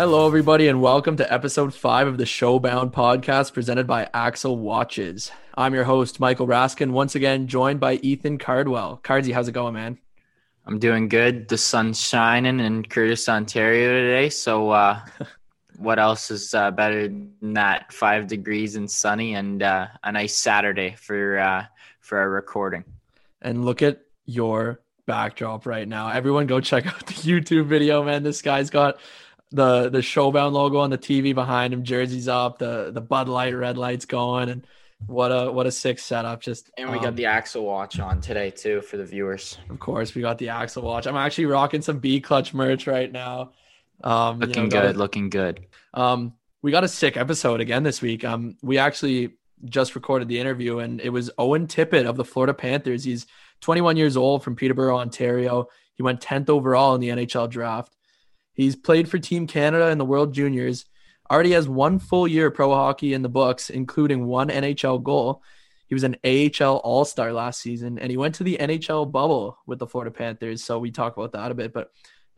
Hello, everybody, and welcome to episode five of the Showbound podcast presented by Axel Watches. I'm your host, Michael Raskin, once again joined by Ethan Cardwell. Cardsy, how's it going, man? I'm doing good. The sun's shining in Courtice, Ontario today. So, uh, what else is uh, better than that? Five degrees and sunny, and uh, a nice Saturday for uh, for our recording. And look at your backdrop right now. Everyone, go check out the YouTube video, man. This guy's got the the Showbound logo on the TV behind him, jerseys up, the the Bud Light red lights going, and what a what a sick setup. Just and we um, got the Axel watch on today too for the viewers. Of course, we got the Axel watch. I'm actually rocking some B clutch merch right now. Um, looking you know, good, looking good. Um, we got a sick episode again this week. Um, we actually just recorded the interview, and it was Owen Tippett of the Florida Panthers. He's 21 years old from Peterborough, Ontario. He went 10th overall in the NHL draft. He's played for Team Canada in the World Juniors. Already has one full year pro hockey in the books, including one NHL goal. He was an AHL All Star last season, and he went to the NHL bubble with the Florida Panthers. So we talk about that a bit, but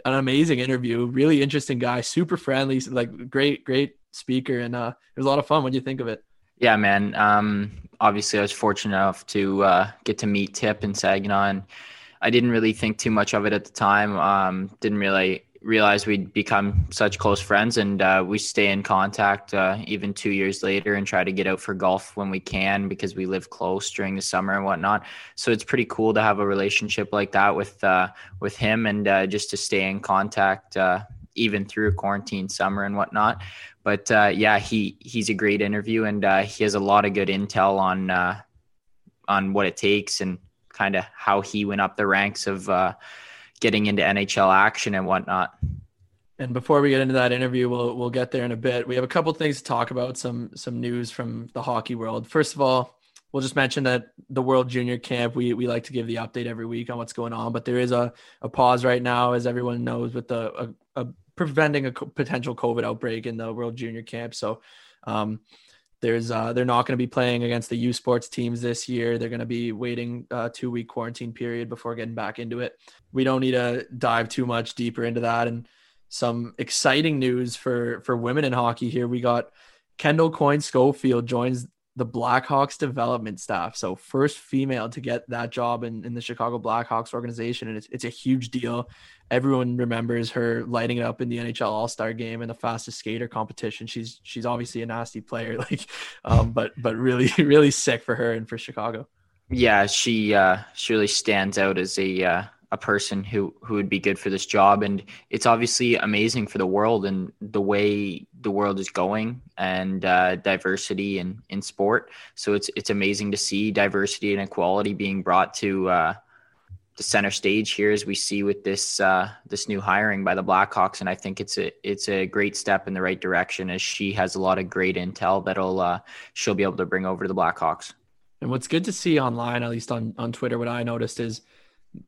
an amazing interview. Really interesting guy, super friendly, like great, great speaker, and uh, it was a lot of fun. What do you think of it? Yeah, man. Um, obviously, I was fortunate enough to uh, get to meet Tip in Saginaw, and I didn't really think too much of it at the time. Um, didn't really realize we'd become such close friends and uh, we stay in contact uh, even two years later and try to get out for golf when we can because we live close during the summer and whatnot. So it's pretty cool to have a relationship like that with uh, with him and uh, just to stay in contact uh, even through quarantine summer and whatnot. But uh, yeah he he's a great interview and he has a lot of good intel on on what it takes and kind of how he went up the ranks of getting into NHL action and whatnot. And before we get into that interview, we'll we'll get there in a bit. We have a couple things to talk about, some some news from the hockey world. First of all, we'll just mention that the World Junior Camp, we we like to give the update every week on what's going on, but there is a, a pause right now, as everyone knows, with the a, a preventing a potential COVID outbreak in the World Junior Camp. So um, there's uh, they're not going to be playing against the U Sports teams this year. They're going to be waiting a two week quarantine period before getting back into it. We don't need to dive too much deeper into that. And some exciting news for for women in hockey here. We got Kendall Coyne Schofield joins the Blackhawks development staff. So first female to get that job in, in the Chicago Blackhawks organization. And it's, it's a huge deal. Everyone remembers her lighting it up in the NHL All-Star game and the fastest skater competition. She's, she's obviously a nasty player, like, um, but, but really, really sick for her and for Chicago. Yeah. She, uh, she really stands out as a, uh, a person who who would be good for this job and it's obviously amazing for the world and the way the world is going and uh, diversity in in sport so it's it's amazing to see diversity and equality being brought to uh, the center stage here as we see with this uh, this new hiring by the Blackhawks and I think it's a it's a great step in the right direction as she has a lot of great intel that'll uh, she'll be able to bring over to the Blackhawks. And what's good to see online, at least on on Twitter, what I noticed is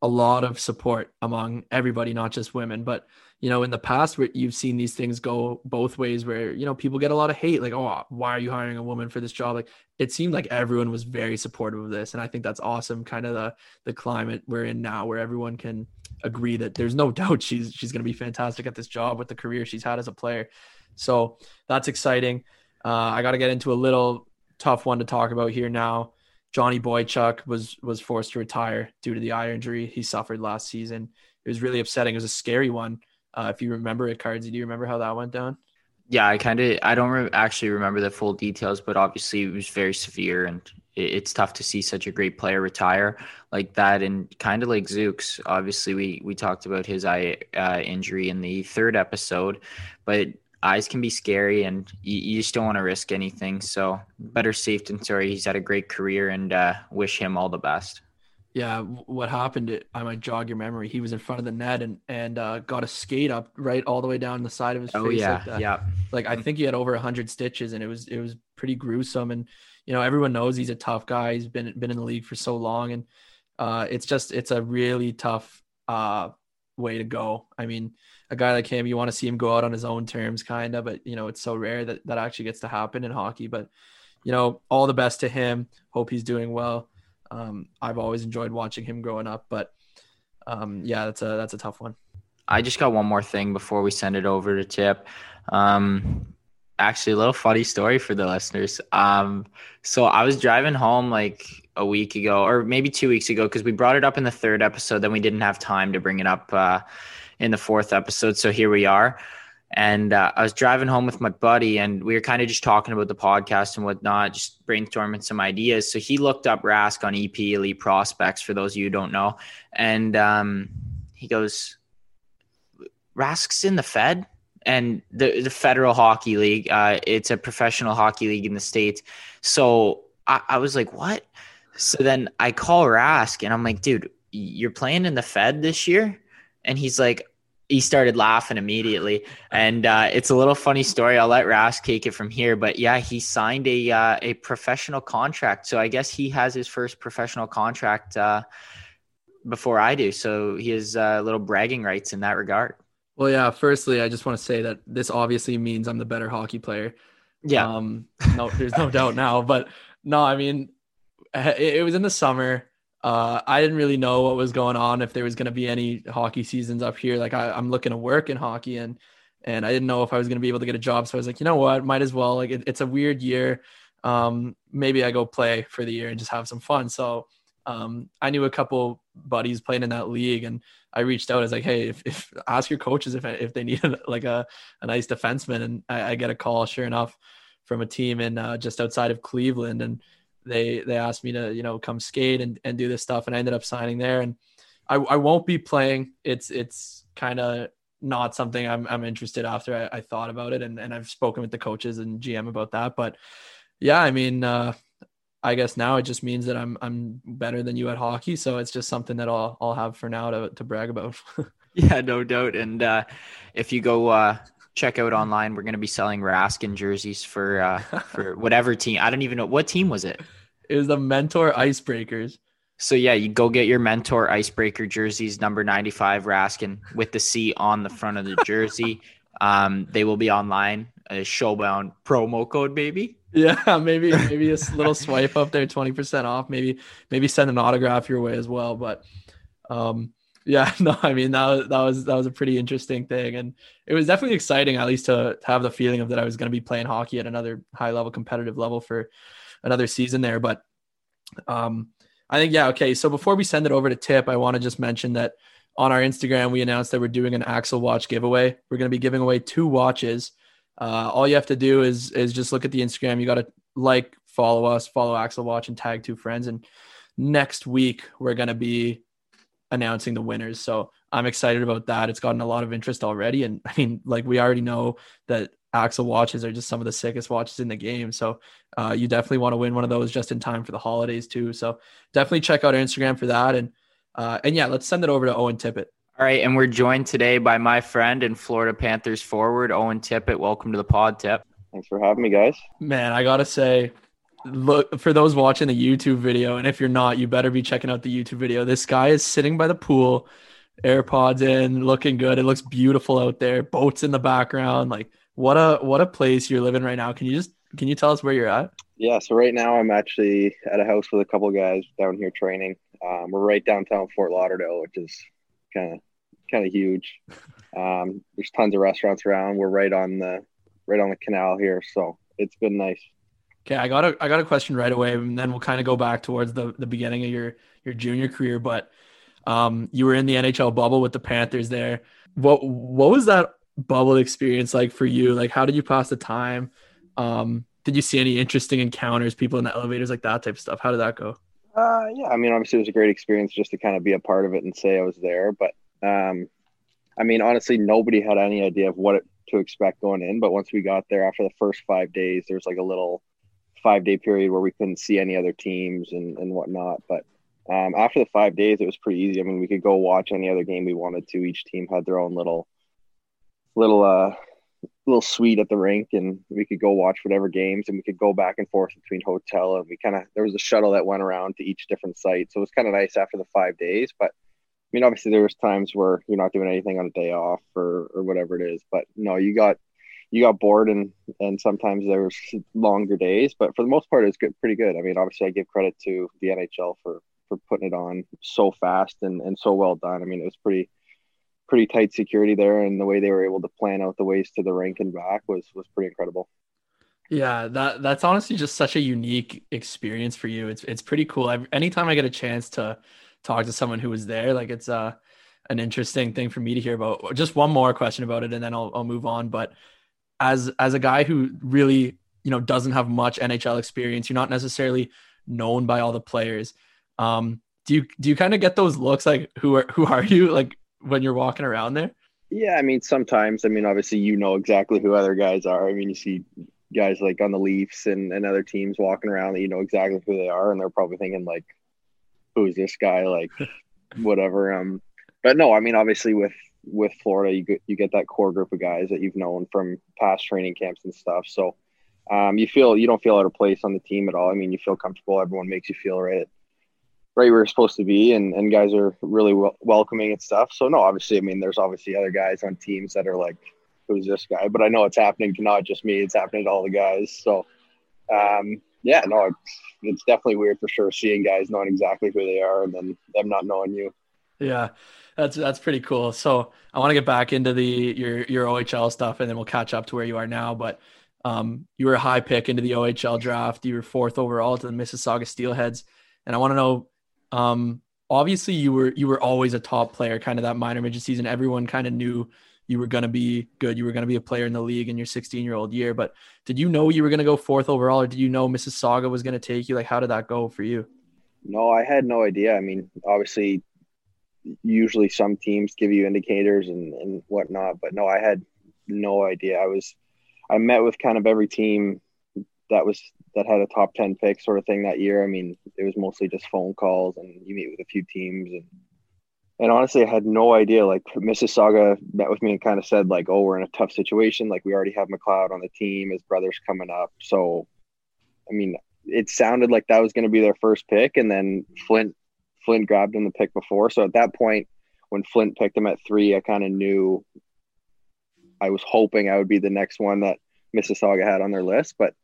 a lot of support among everybody, not just women. But you know, in the past, where you've seen these things go both ways, where you know people get a lot of hate, like, "Oh, why are you hiring a woman for this job?" Like, it seemed like everyone was very supportive of this, and I think that's awesome. Kind of the the climate we're in now, where everyone can agree that there's no doubt she's she's going to be fantastic at this job with the career she's had as a player. So that's exciting. Uh, I got to get into a little tough one to talk about here now. Johnny Boychuk was was forced to retire due to the eye injury he suffered last season. It was really upsetting. It was a scary one. Uh, if you remember it, Cards, do you remember how that went down? Yeah, I kind of I don't re- actually remember the full details, but obviously it was very severe, and it, it's tough to see such a great player retire like that. And kind of like Zooks, obviously we we talked about his eye uh, injury in the third episode, but eyes can be scary and you, you just don't want to risk anything. So better safe than sorry. He's had a great career and uh, wish him all the best. Yeah, what happened? I might jog your memory. He was in front of the net and and uh, got a skate up right all the way down the side of his oh, face. yeah, like yeah. Like I think he had over hundred stitches, and it was it was pretty gruesome. And you know everyone knows he's a tough guy. He's been been in the league for so long, and uh, it's just it's a really tough uh, way to go. I mean, a guy like him, you want to see him go out on his own terms, kind of, but you know, it's so rare that that actually gets to happen in hockey. But you know, all the best to him. Hope he's doing well. Um, I've always enjoyed watching him growing up, but um, yeah, that's a that's a tough one. I just got one more thing before we send it over to Tip. Um, actually, a little funny story for the listeners. Um, so I was driving home like a week ago, or maybe two weeks ago, because we brought it up in the third episode. Then we didn't have time to bring it up uh, in the fourth episode. So here we are. And uh, I was driving home with my buddy, and we were kind of just talking about the podcast and whatnot, just brainstorming some ideas. So he looked up Rask on EP Elite Prospects, for those of you who don't know. And um, he goes, Rask's in the Fed and the, the Federal Hockey League. Uh, it's a professional hockey league in the States. So I, I was like, what? So then I call Rask and I'm like, dude, you're playing in the Fed this year? And he's like, he started laughing immediately. And uh, it's a little funny story. I'll let Rask take it from here. But yeah, he signed a uh, a professional contract. So I guess he has his first professional contract uh, before I do. So he has uh, little bragging rights in that regard. Well, yeah. Firstly, I just want to say that this obviously means I'm the better hockey player. Yeah. Um, no, there's no doubt now. But no, I mean, it was in the summer. Uh, I didn't really know what was going on if there was going to be any hockey seasons up here. Like I, am looking to work in hockey and and I didn't know if I was going to be able to get a job. So I was like, you know what, might as well. Like it, it's a weird year. Um, maybe I go play for the year and just have some fun. So um, I knew a couple buddies playing in that league, and I reached out. I was like, hey, if, if ask your coaches if if they need like a, a nice defenseman, and I, I get a call. Sure enough, from a team in uh, just outside of Cleveland, and they they asked me to you know come skate and, and do this stuff and I ended up signing there. And I, I won't be playing. It's it's kind of not something I'm, I'm interested after I, I, thought about it and, and I've spoken with the coaches and GM about that. But yeah I mean uh, I guess now it just means that I'm I'm better than you at hockey. So it's just something that I'll I'll have for now to, to brag about. Yeah no doubt. And uh, if you go uh, check out online. We're going to be selling Raskin jerseys for uh, for whatever team. I don't even know what team was it. It was the Mentor Icebreakers. So yeah, you go get your Mentor Icebreaker jerseys, number ninety five Raskin with the C on the front of the jersey. um, they will be online. A showbound promo code, baby. Yeah, maybe maybe a little swipe up there, twenty percent off. Maybe maybe send an autograph your way as well. But um, yeah, no, I mean that was, that was that was a pretty interesting thing, and it was definitely exciting at least to, to have the feeling of that I was going to be playing hockey at another high level competitive level for another season there. But um, I think yeah, okay. So before we send it over to Tip, I want to just mention that on our Instagram we announced that we're doing an Axel watch giveaway. We're going to be giving away two watches. Uh, all you have to do is is just look at the Instagram. You got to like, follow us, follow Axel Watch, and tag two friends. And next week we're going to be announcing the winners. So I'm excited about that. It's gotten a lot of interest already. And I mean, like we already know that Axel watches are just some of the sickest watches in the game. So uh, you definitely want to win one of those just in time for the holidays too. So definitely check out our Instagram for that. And uh, and yeah, let's send it over to Owen Tippett. All right, and we're joined today by my friend and Florida Panthers forward Owen Tippett. Welcome to the pod, Tip. Thanks for having me, guys. Man, I gotta say, look for those watching the YouTube video, and if you're not, you better be checking out the YouTube video. This guy is sitting by the pool, AirPods in, looking good. It looks beautiful out there. Boats in the background. Like what a what a place you're living right now. Can you just can you tell us where you're at? Yeah, so right now I'm actually at a house with a couple guys down here training. Um, we're right downtown Fort Lauderdale, which is kind of kind of huge. Um, there's tons of restaurants around. We're right on the right on the canal here, so it's been nice. Okay, I got a I got a question right away, and then we'll kind of go back towards the the beginning of your your junior career. But um, you were in the NHL bubble with the Panthers there. What what was that bubble experience like for you? Like, how did you pass the time? Um, did you see any interesting encounters, people in the elevators, like that type of stuff? How did that go? Uh, yeah, I mean, obviously it was a great experience just to kind of be a part of it and say I was there. But um, I mean, honestly, nobody had any idea of what it, to expect going in. But once we got there after the first five days, there was like a little five day period where we couldn't see any other teams and, and whatnot. But um, after the five days, it was pretty easy. I mean, we could go watch any other game we wanted to. Each team had their own little, little, uh, little suite at the rink, and we could go watch whatever games, and we could go back and forth between hotel. And we kind of there was a shuttle that went around to each different site, so it was kind of nice after the five days. But I mean, obviously, there was times where you're not doing anything on a day off or or whatever it is. But no, you got you got bored and and sometimes there was longer days but for the most part it's good pretty good i mean obviously i give credit to the nhl for for putting it on so fast and and so well done i mean it was pretty pretty tight security there, and the way they were able to plan out the ways to the rink and back was was pretty incredible. Yeah, that that's honestly just such a unique experience for you. It's it's pretty cool. I, anytime I get a chance to talk to someone who was there, like it's uh an interesting thing for me to hear about. Just one more question about it, and then I'll I'll move on. But as as a guy who really you know doesn't have much NHL experience, you're not necessarily known by all the players. Um, do you do you kind of get those looks like who are who are you like when you're walking around there? Yeah, I mean sometimes. I mean obviously you know exactly who other guys are. I mean you see guys like on the Leafs and, and other teams walking around that you know exactly who they are, and they're probably thinking like, "Who's this guy?" Like, whatever. Um, but no, I mean, obviously with with Florida, you get you get that core group of guys that you've known from past training camps and stuff. So, um, you feel you don't feel out of place on the team at all. I mean, you feel comfortable. Everyone makes you feel right, right where you're supposed to be, and and guys are really welcoming and stuff. So no, obviously, I mean, there's obviously other guys on teams that are like who's this guy? But I know it's happening to not just me; it's happening to all the guys. So, um, yeah, no, it's, it's definitely weird for sure seeing guys knowing exactly who they are and then them not knowing you. Yeah, that's that's pretty cool. So I want to get back into the your your OHL stuff, and then we'll catch up to where you are now. But um, you were a high pick into the OHL draft. You were fourth overall to the Mississauga Steelheads, and I want to know. Um, obviously, you were you were always a top player, kind of that minor midget season. Everyone kind of knew you were going to be good. You were going to be a player in the league in your 16 year old year. But did you know you were going to go fourth overall, or did you know Mississauga was going to take you? Like, how did that go for you? No, I had no idea. I mean, obviously, usually some teams give you indicators and, and whatnot, but no, I had no idea. I was, I met with kind of every team that was that had a top 10 pick sort of thing that year. I mean, it was mostly just phone calls and you meet with a few teams and and honestly, I had no idea. Like Mississauga met with me and kind of said, like, "Oh, we're in a tough situation. Like, we already have McLeod on the team. His brother's coming up." So, I mean, it sounded like that was going to be their first pick, and then Flint Flint grabbed him the pick before. So at that point, when Flint picked him at three, I kind of knew. I was hoping I would be the next one that Mississauga had on their list, but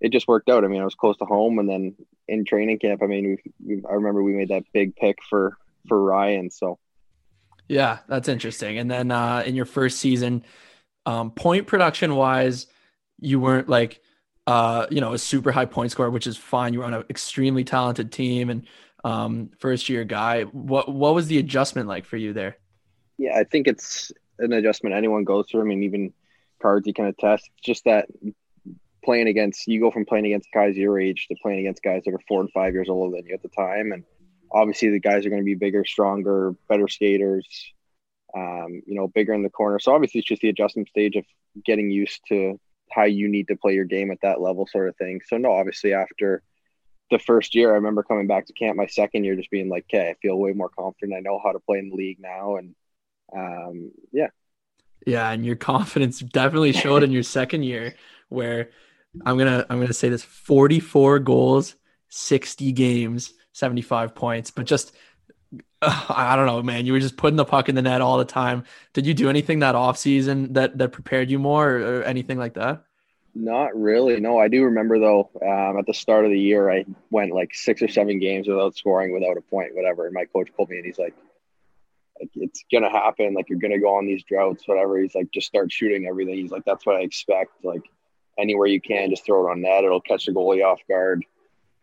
it just worked out. I mean, I was close to home, and then in training camp, I mean, we, I remember we made that big pick for for Ryan. So yeah, that's interesting. And then uh, in your first season, um, point production wise, you weren't like uh, you know a super high point score, which is fine. You were on an extremely talented team and um, first year guy. What what was the adjustment like for you there? Yeah, I think it's an adjustment anyone goes through. I mean, even cards you can attest. Just that playing against you go from playing against guys your age to playing against guys that are four and five years older than you at the time, and obviously the guys are going to be bigger, stronger, better skaters, um, you know, bigger in the corner. So obviously it's just the adjustment stage of getting used to how you need to play your game at that level sort of thing. So no, obviously after the first year, I remember coming back to camp my second year, just being like, okay, I feel way more confident. I know how to play in the league now. And um, yeah. Yeah. And your confidence definitely showed in your second year where I'm going to, I'm going to say this 44 goals, 60 games 75 points, but just uh, I don't know, man. You were just putting the puck in the net all the time. Did you do anything that off season that that prepared you more, or, or anything like that? Not really. No, I do remember though. Um, at the start of the year, I went like six or seven games without scoring, without a point, whatever. And my coach pulled me, and he's like, like it's gonna happen. Like you're gonna go on these droughts, whatever. He's like, just start shooting everything. He's like, that's what I expect. Like anywhere you can, just throw it on net. It'll catch the goalie off guard.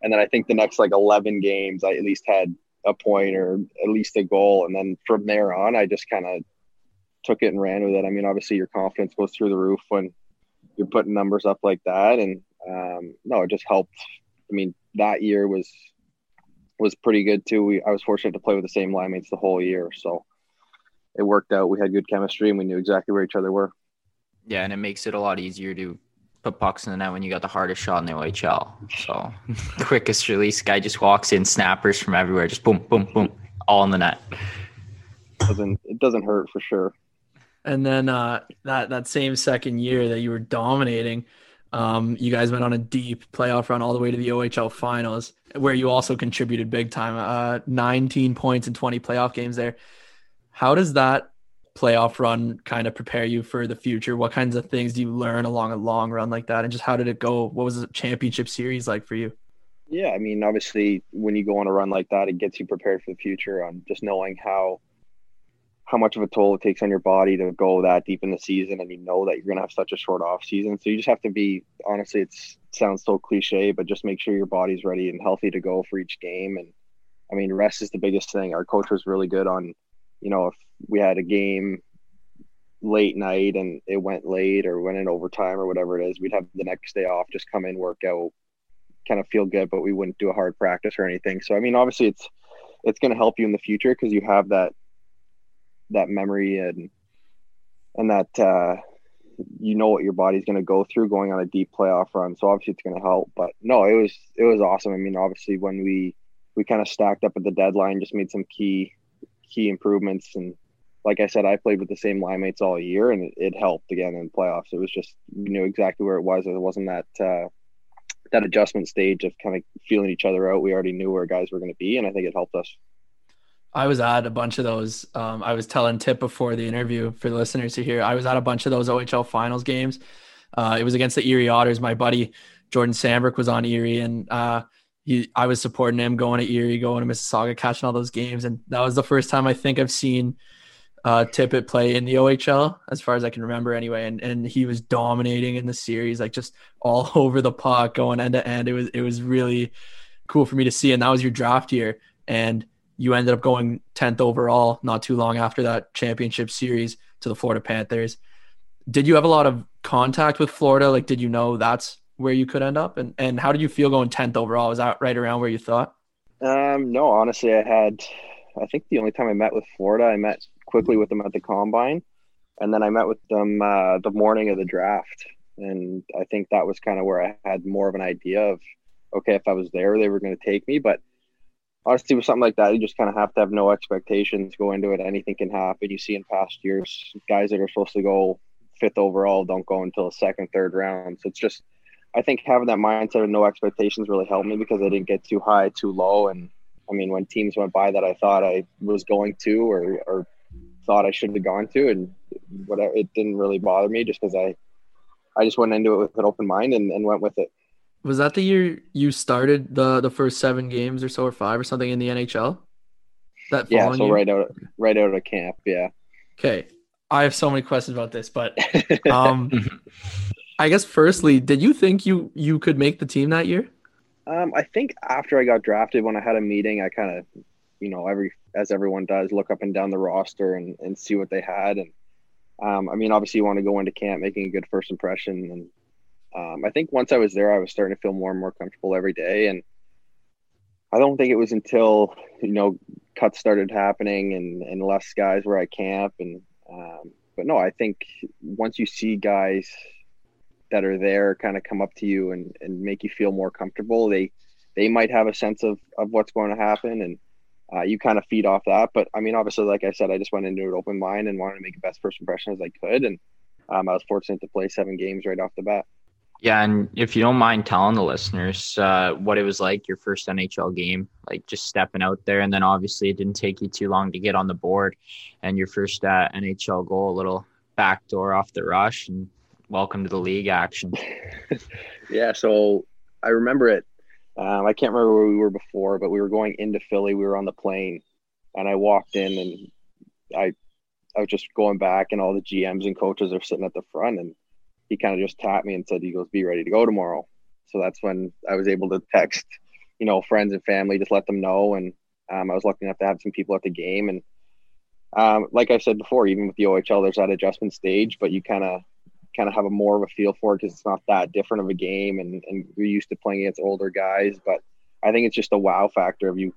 And then I think the next like 11 games, I at least had a point or at least a goal. And then from there on, I just kind of took it and ran with it. I mean, obviously your confidence goes through the roof when you're putting numbers up like that. And um, no, it just helped. I mean, that year was was pretty good too. We I was fortunate to play with the same line mates the whole year, so it worked out. We had good chemistry and we knew exactly where each other were. Yeah, and it makes it a lot easier to put pucks in the net when you got the hardest shot in the OHL. So quickest release guy just walks in, snappers from everywhere, just boom, boom, boom, all in the net. Doesn't it doesn't hurt for sure. And then uh, that that same second year that you were dominating, um, you guys went on a deep playoff run all the way to the OHL finals, where you also contributed big time. Uh, 19 points in 20 playoff games there. How does that playoff run kind of prepare you for the future? What kinds of things do you learn along a long run like that? And just how did it go? What was the championship series like for you? Yeah, I mean, obviously, when you go on a run like that, it gets you prepared for the future on just knowing how how much of a toll it takes on your body to go that deep in the season and you know that you're going to have such a short off season. So you just have to be honestly it sounds so cliche but just make sure your body's ready and healthy to go for each game. And i mean rest is the biggest thing. Our coach was really good on you know if we had a game late night and it went late or went in overtime or whatever it is we'd have the next day off just come in work out kind of feel good but we wouldn't do a hard practice or anything. So i mean obviously it's it's going to help you in the future because you have that that memory and and that uh, you know what your body's going to go through going on a deep playoff run. So obviously it's going to help. But no, it was it was awesome. I mean, obviously when we we kind of stacked up at the deadline, just made some key key improvements and like I said, I played with the same line mates all year, and it, it helped again in playoffs. It was just we knew exactly where it was. It wasn't that uh, that adjustment stage of kind of feeling each other out. We already knew where guys were going to be, and I think it helped us. I was at a bunch of those. Um, I was telling Tip before the interview for the listeners to hear. I was at a bunch of those OHL finals games. Uh, it was against the Erie Otters. My buddy Jordan Sambrook was on Erie, and uh, he, I was supporting him going to Erie, going to Mississauga, catching all those games. And that was the first time I think I've seen uh, Tippett play in the OHL, as far as I can remember, anyway. And and he was dominating in the series, like just all over the puck, going end to end. It was it was really cool for me to see. And that was your draft year, and you ended up going 10th overall not too long after that championship series to the Florida Panthers. Did you have a lot of contact with Florida? Like, did you know that's where you could end up? And and how did you feel going 10th overall? Was that right around where you thought? Um, no, honestly, I had, I think the only time I met with Florida, I met quickly with them at the combine. And then I met with them uh, the morning of the draft. And I think that was kind of where I had more of an idea of, okay, if I was there, they were going to take me. But honestly with something like that you just kind of have to have no expectations go into it. Anything can happen. You see in past years guys that are supposed to go fifth overall don't go until the second third round. So it's just i think having that mindset of no expectations really helped me because i didn't get too high too low. And i mean when teams went by that i thought i was going to or, or thought i should have gone to and whatever it didn't really bother me just because i i just went into it with an open mind and, and went with it was that the year you started the the first seven games or so or five or something in the NHL? That yeah, so year? right out right out of camp, yeah. Okay, I have so many questions about this, but um, I guess firstly, did you think you you could make the team that year? Um, I think after I got drafted, when I had a meeting, I kind of, you know, every as everyone does, look up and down the roster and and see what they had, and um, I mean, obviously, you want to go into camp making a good first impression, and um, I think once I was there, I was starting to feel more and more comfortable every day. And I don't think it was until, you know, cuts started happening and, and less guys where I camp. And, um, but no, I think once you see guys that are there kind of come up to you and, and make you feel more comfortable, they, they might have a sense of, of what's going to happen. And uh, you kind of feed off that. But I mean, obviously, like I said, I just went into it open mind and wanted to make the best first impression as I could. And um, I was fortunate to play seven games right off the bat. Yeah, and if you don't mind telling the listeners uh, what it was like your first NHL game, like just stepping out there, and then obviously it didn't take you too long to get on the board, and your first uh, NHL goal, a little backdoor off the rush, and welcome to the league action. yeah, so I remember it. Um, I can't remember where we were before, but we were going into Philly. We were on the plane, and I walked in, and I, I was just going back, and all the GMs and coaches are sitting at the front, and he kind of just tapped me and said, he goes, be ready to go tomorrow. So that's when I was able to text, you know, friends and family, just let them know. And um, I was lucky enough to have some people at the game. And um, like I said before, even with the OHL, there's that adjustment stage, but you kind of kind of have a more of a feel for it because it's not that different of a game, and and you're used to playing against older guys. But I think it's just a wow factor of you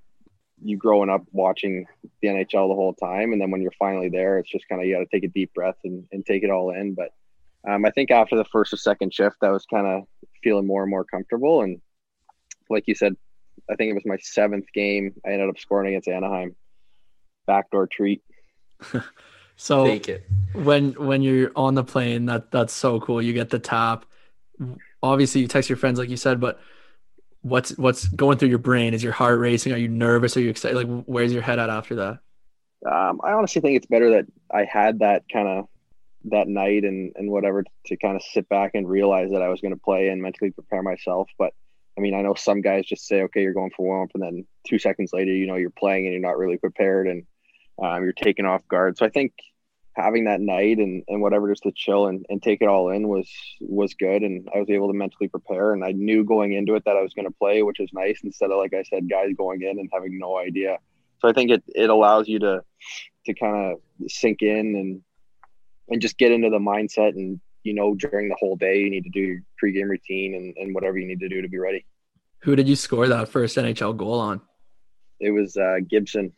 you growing up watching the NHL the whole time, and then when you're finally there, it's just kind of you got to take a deep breath and, and take it all in. But um, I think after the first or second shift, I was kind of feeling more and more comfortable. And like you said, I think it was my seventh game. I ended up scoring against Anaheim. Backdoor treat. so when when you're on the plane, that that's so cool. You get the tap. Obviously, you text your friends, like you said, but what's what's going through your brain? Is your heart racing? Are you nervous? Are you excited? Like, where's your head at after that? Um, I honestly think it's better that I had that kind of that night and and whatever to kind of sit back and realize that I was going to play and mentally prepare myself. But I mean, I know some guys just say, okay, you're going for warm up, and then two seconds later, you know, you're playing and you're not really prepared. And Um, you're taken off guard. So I think having that night and, and whatever just to chill and, and take it all in was was good and I was able to mentally prepare and I knew going into it that I was going to play which was nice instead of like I said guys going in and having no idea so I think it, it allows you to to kind of sink in and and just get into the mindset and you know during the whole day you need to do your pregame routine and, and whatever you need to do to be ready who did you score that first NHL goal on it was uh, Gibson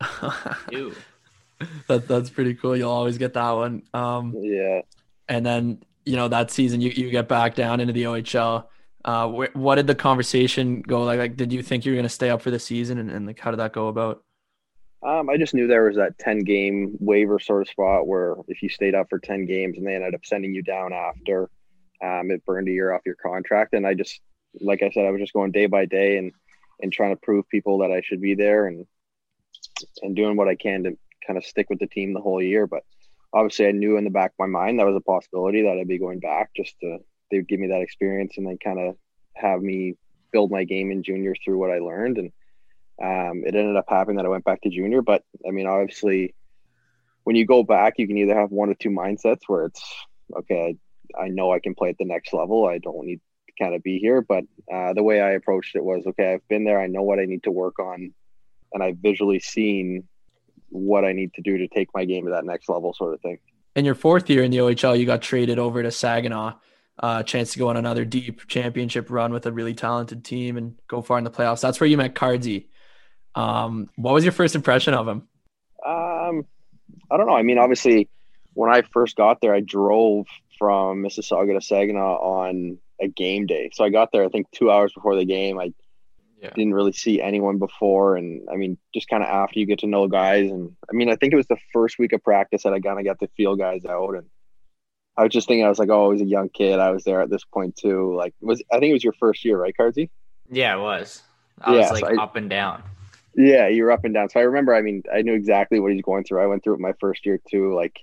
that that's pretty cool. You'll always get that one. Um, yeah. And then you know that season you, you get back down into the OHL. Uh, wh- what did the conversation go like? Like, did you think you were going to stay up for the season, and, and like, how did that go about? Um, I just knew there was that ten game waiver sort of spot where if you stayed up for ten games and they ended up sending you down after, um, it burned a year off your contract. And I just, like I said, I was just going day by day and and trying to prove people that I should be there and and doing what I can to kind of stick with the team the whole year. But obviously, I knew in the back of my mind that was a possibility that I'd be going back just to they would give me that experience and then kind of have me build my game in junior through what I learned. And um, it ended up happening that I went back to junior. But I mean, obviously, when you go back, you can either have one or two mindsets where it's okay. I know I can play at the next level. I don't need to kind of be here. But uh, the way I approached it was okay. I've been there. I know what I need to work on, and I've visually seen what I need to do to take my game to that next level, sort of thing. In your fourth year in the OHL, you got traded over to Saginaw. Uh, chance to go on another deep championship run with a really talented team and go far in the playoffs. That's where you met Cardsy. Um, what was your first impression of him? Um, I don't know. I mean, obviously, when I first got there, I drove from Mississauga to Saginaw on a game day. So I got there, I think, two hours before the game. I yeah. didn't really see anyone before and i mean just kind of after you get to know guys and i mean i think it was the first week of practice that i kind of got to feel guys out and i was just thinking i was like oh he's a young kid i was there at this point too like was i think it was your first year right Cardsy? yeah it was i yeah, was like so I, up and down yeah you're up and down so i remember i mean i knew exactly what he's going through i went through it my first year too like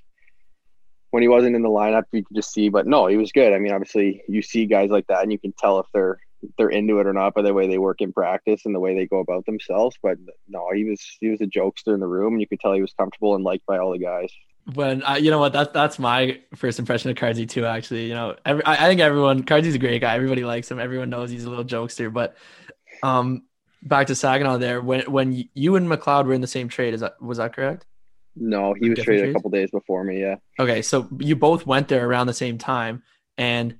when he wasn't in the lineup you could just see but no he was good i mean obviously you see guys like that and you can tell if they're they're into it or not by the way they work in practice and the way they go about themselves. But no, he was he was a jokester in the room, and you could tell he was comfortable and liked by all the guys. When I, you know what, that's that's my first impression of Cardsy too. Actually, you know, every, I, I think everyone Cardsy's a great guy. Everybody likes him. Everyone knows he's a little jokester. But um, back to Saginaw there, when when you and McLeod were in the same trade, is that was that correct? No, he was traded trades? a couple days before me. Yeah. Okay, so you both went there around the same time, and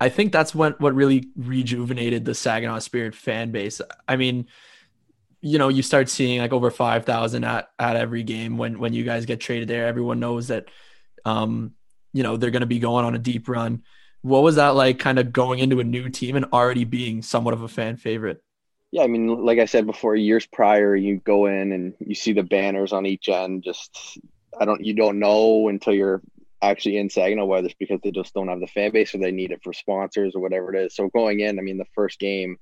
I think that's what what really rejuvenated the Saginaw Spirit fan base. I mean, you know, you start seeing like over five thousand at at every game when when you guys get traded there. Everyone knows that, um, you know, they're going to be going on a deep run. What was that like, kind of going into a new team and already being somewhat of a fan favorite? Yeah, I mean, like I said before, years prior, you go in and you see the banners on each end. Just I don't, you don't know until you're actually in Saginaw, whether it's because they just don't have the fan base or they need it for sponsors or whatever it is. So going in, I mean, the first game,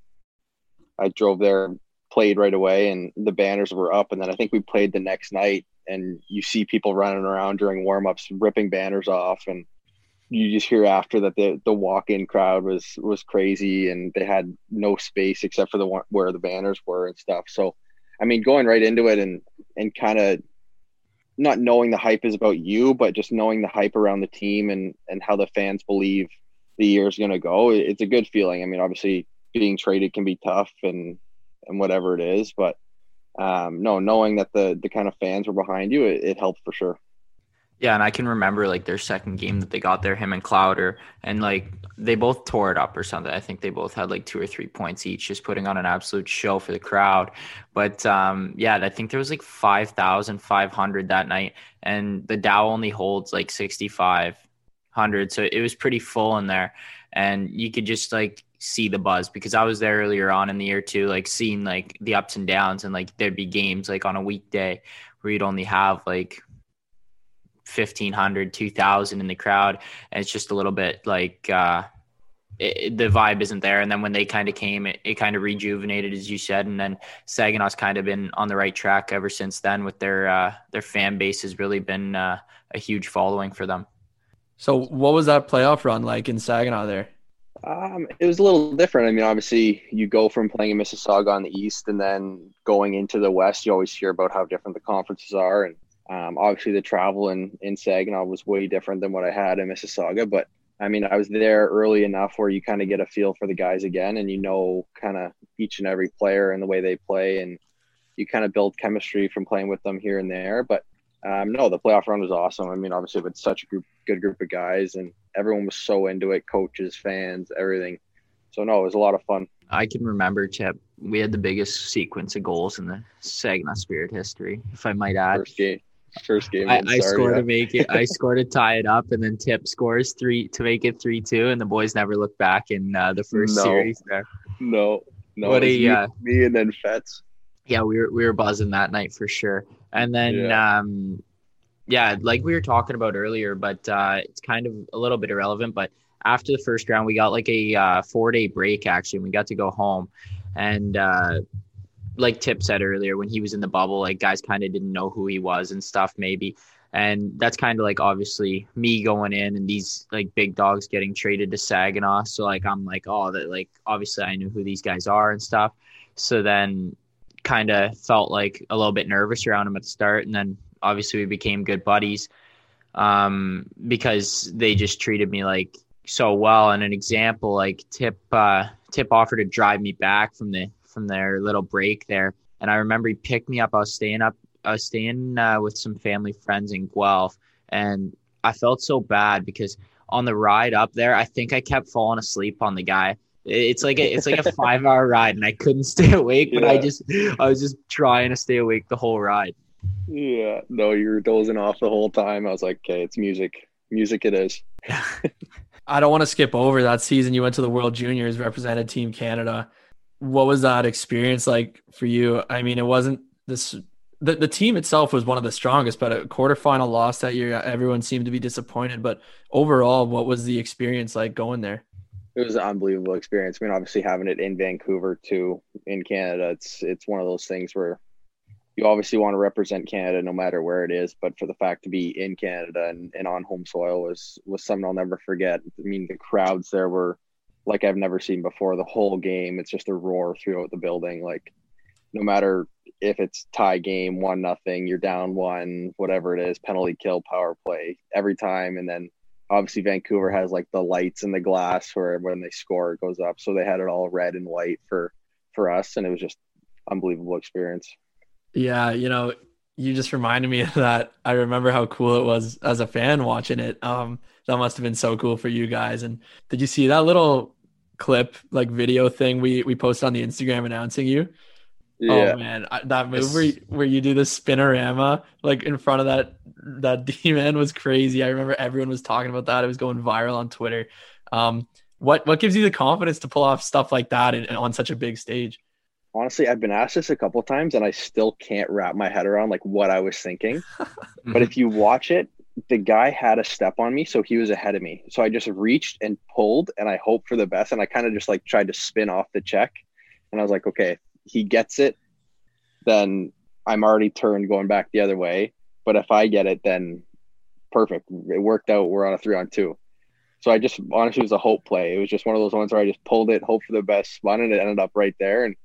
I drove there, played right away, and the banners were up. And then I think we played the next night, and you see people running around during warmups, ripping banners off, and you just hear after that the the walk in crowd was was crazy, and they had no space except for the one where the banners were and stuff. So, I mean, going right into it and and kind of not knowing the hype is about you, but just knowing the hype around the team and and how the fans believe the year is going to go. It's a good feeling. I mean, obviously being traded can be tough and and whatever it is, but um, no, knowing that the the kind of fans were behind you, it, it helped for sure. Yeah, and I can remember like their second game that they got there, him and Clowder, and like they both tore it up or something. I think they both had like two or three points each, just putting on an absolute show for the crowd. But um, yeah, I think there was like five thousand five hundred that night, and the Dow only holds like sixty five hundred, so it was pretty full in there, and you could just like see the buzz because I was there earlier on in the year too, like seeing like the ups and downs, and like there'd be games like on a weekday where you'd only have like 1500 2000 in the crowd. And it's just a little bit like uh, it, the vibe isn't there. And then when they kind of came it, it kind of rejuvenated as you said. And then saginaw's kind of been on the right track ever since then with their uh, their fan base has really been uh, a huge following for them. So what was that playoff run like in saginaw there? Um, it was a little different. I mean, obviously, you go from playing in Mississauga on the east, and then going into the west. You always hear about how different the conferences are, and Um, obviously, the travel in, in Saginaw was way different than what I had in Mississauga, but I mean, I was there early enough where you kind of get a feel for the guys again and you know kind of each and every player and the way they play and you kind of build chemistry from playing with them here and there. But um, no, the playoff run was awesome. I mean, obviously with such a group, good group of guys and everyone was so into it, coaches, fans, everything. So no, it was a lot of fun. I can remember, Chip. We had the biggest sequence of goals in the Saginaw Spirit history, if I might add. First game, first game. I, I scored to make it. I scored to tie it up, and then Tip scores three to make it three two, and the boys never looked back in uh, the first no, series. There. No, no. What a, me, uh, me and then Fets. Yeah, we were we were buzzing that night for sure, and then yeah. um, yeah, like we were talking about earlier, but uh, it's kind of a little bit irrelevant, but after the first round, we got like a uh, four day break actually. And we got to go home, and uh, like Tip said earlier, when he was in the bubble, like guys kind of didn't know who he was and stuff maybe. And that's kind of like obviously me going in and these like big dogs getting traded to Saginaw. So like I'm like, oh, that like obviously I knew who these guys are and stuff. So then kind of felt like a little bit nervous around him at the start, and then obviously we became good buddies um, because they just treated me like so well. And an example, like Tip, uh, Tip offered to drive me back from the from their little break there, and I remember he picked me up. I was staying up, I was staying uh, with some family friends in Guelph, and I felt so bad because on the ride up there, I think I kept falling asleep on the guy. It's like a, it's like a five hour ride, and I couldn't stay awake. But yeah. I just I was just trying to stay awake the whole ride. Yeah, no, you were dozing off the whole time. I was like, okay, it's music. Music it is. I don't want to skip over that season. You went to the World Juniors, represented Team Canada. What was that experience like for you? I mean, it wasn't this. The, the team itself was one of the strongest, but a quarterfinal loss that year, everyone seemed to be disappointed. But overall, what was the experience like going there? It was an unbelievable experience. I mean, obviously having it in Vancouver too, in Canada, it's it's one of those things where you obviously want to represent Canada no matter where it is, but for the fact to be in Canada and, and on home soil was was something I'll never forget. I mean, the crowds there were like I've never seen before. The whole game, it's just a roar throughout the building. Like no matter if it's tie game, one nothing, you're down one, whatever it is, penalty kill, power play, every time. And then obviously Vancouver has like the lights and the glass where when they score it goes up. So they had it all red and white for for us, and it was just unbelievable experience. Yeah, you know, you just reminded me of that. I remember how cool it was as a fan watching it. Um, that must have been so cool for you guys. And did you see that little clip, like video thing we we posted on the Instagram announcing you? Oh, yeah. Oh man, I, that move where you, where you do the spinorama like in front of that that D man was crazy. I remember everyone was talking about that. It was going viral on Twitter. Um, what what gives you the confidence to pull off stuff like that in, on such a big stage? honestly, I've been asked this a couple times and I still can't wrap my head around like what I was thinking. but if you watch it, the guy had a step on me, so he was ahead of me. So I just reached and pulled and I hoped for the best. And I kind of just like tried to spin off the check. And I was like, okay, he gets it, then I'm already turned going back the other way. But if I get it, then perfect. It worked out. We're on a three on two. So I just honestly it was a hope play. It was just one of those ones where I just pulled it, hope for the best, spun, and it ended up right there. And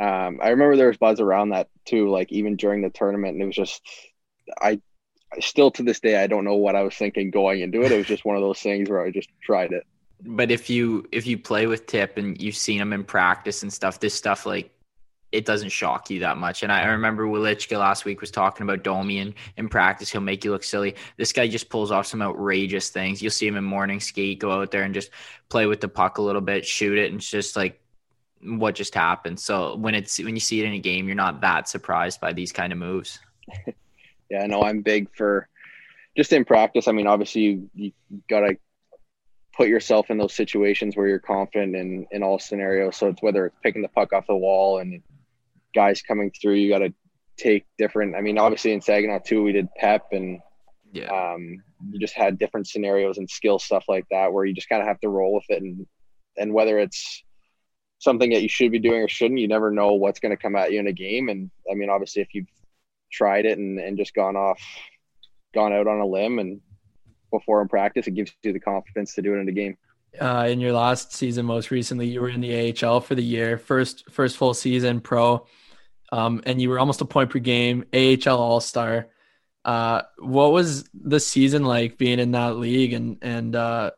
um, I remember there was buzz around that too, like even during the tournament, and it was just I, I still to this day I don't know what I was thinking going into it. It was just one of those things where I just tried it. But if you if you play with Tip and you've seen him in practice and stuff, this stuff like it doesn't shock you that much. And I, remember Wilichka last week was talking about Domi and in practice he'll make you look silly. This guy just pulls off some outrageous things. You'll see him in morning skate, go out there and just play with the puck a little bit, shoot it, and it's just like what just happened. So when it's when you see it in a game, you're not that surprised by these kind of moves. yeah, no, I'm big for just in practice. I mean, obviously you, you gotta put yourself in those situations where you're confident in in all scenarios. So it's whether it's picking the puck off the wall and guys coming through, you gotta take different. I mean, obviously in Saginaw too, we did pep and yeah, um, you just had different scenarios and skill stuff like that where you just kind of have to roll with it and and whether it's something that you should be doing or shouldn't. You never know what's going to come at you in a game. And I mean, obviously, if you've tried it and, and just gone off, gone out on a limb and before in practice, it gives you the confidence to do it in a game. Uh, in your last season, most recently, you were in the AHL for the year, first first full season pro, um, and you were almost a point per game, AHL All Star. Uh, what was the season like being in that league, and and uh,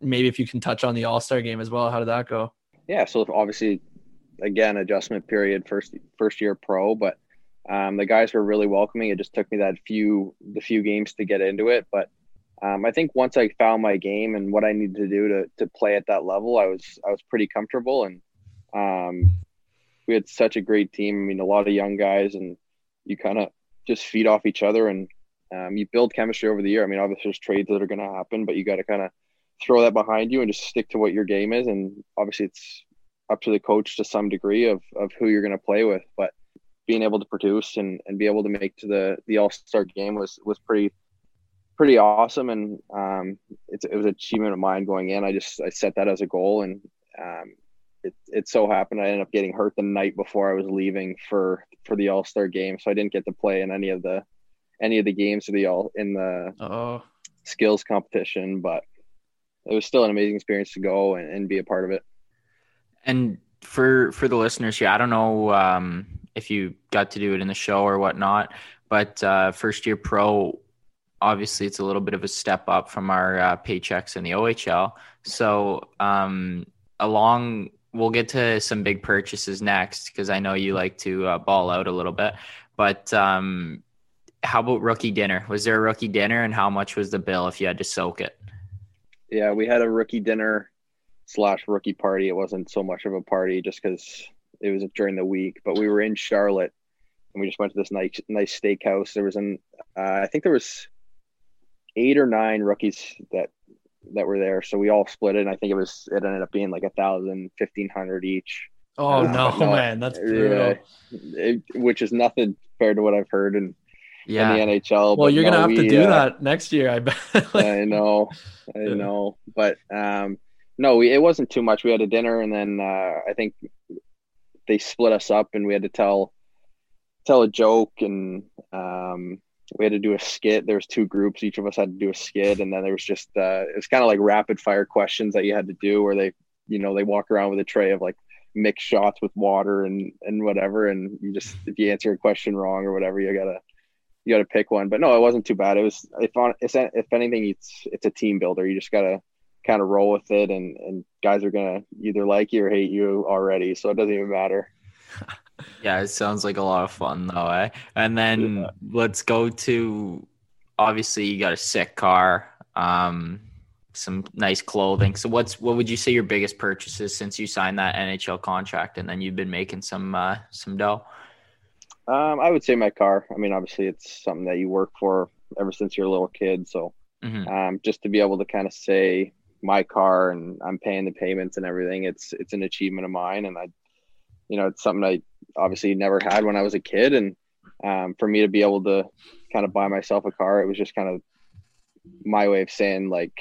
maybe if you can touch on the All Star game as well, how did that go? Yeah, so obviously, again, adjustment period, first first year pro, but um, the guys were really welcoming. It just took me that few the few games to get into it, but um, I think once I found my game and what I needed to do to to play at that level, I was I was pretty comfortable, and um, we had such a great team. I mean, a lot of young guys, and you kind of just feed off each other, and um, you build chemistry over the year. I mean, obviously there's trades that are going to happen, but you got to kind of throw that behind you and just stick to what your game is. And obviously, it's up to the coach to some degree of of who you're going to play with, but being able to produce and, and be able to make to the the All Star game was was pretty pretty awesome and um, it, it was an achievement of mine going in. I just I set that as a goal and um, it, it so happened I ended up getting hurt the night before I was leaving for for the All Star game, so I didn't get to play in any of the any of the games of the all in the oh. skills competition, but it was still an amazing experience to go and, and be a part of it. And for for the listeners here, I don't know um, if you got to do it in the show or whatnot, but uh, first year pro, obviously it's a little bit of a step up from our uh, paychecks in the OHL. So um, along, we'll get to some big purchases next because I know you like to uh, ball out a little bit. But um, how about rookie dinner? Was there a rookie dinner, and how much was the bill if you had to soak it? Yeah, we had a rookie dinner slash rookie party. It wasn't so much of a party just because it was during the week, but we were in Charlotte and we just went to this nice nice steakhouse. There was an uh, I think there was eight or nine rookies that that were there, so we all split it. And I think it was it ended up being like a thousand, fifteen hundred each. Oh no, no, man, that's brutal. it, which is nothing compared to what I've heard in, Yeah. in the NHL. Well, you're no, gonna have to we, do uh, that next year, I bet. Like, I know, I know, but um, no, we, it wasn't too much. We had a dinner, and then uh, I think they split us up, and we had to tell tell a joke, and um, we had to do a skit. There was two groups; each of us had to do a skit, and then there was just uh, it was kind of like rapid fire questions that you had to do, where they, you know, they walk around with a tray of like mixed shots with water and and whatever, and you just if you answer a question wrong or whatever, you gotta you got to pick one. But no, it wasn't too bad. It was if on it's, if anything, it's it's a team builder. You just gotta kind of roll with it, and and guys are gonna either like you or hate you already, so it doesn't even matter. Yeah, it sounds like a lot of fun though, eh? And then Yeah. let's go to obviously you got a sick car, um, some nice clothing. So what's what would you say your biggest purchases since you signed that NHL contract and then you've been making some uh, some dough? Um, I would say my car. I mean, obviously, it's something that you work for ever since you're a little kid. So Mhm. um, just to be able to kind of say my car and I'm paying the payments and everything, it's it's an achievement of mine, and I, you know, it's something I obviously never had when I was a kid, and um, for me to be able to kind of buy myself a car, it was just kind of my way of saying like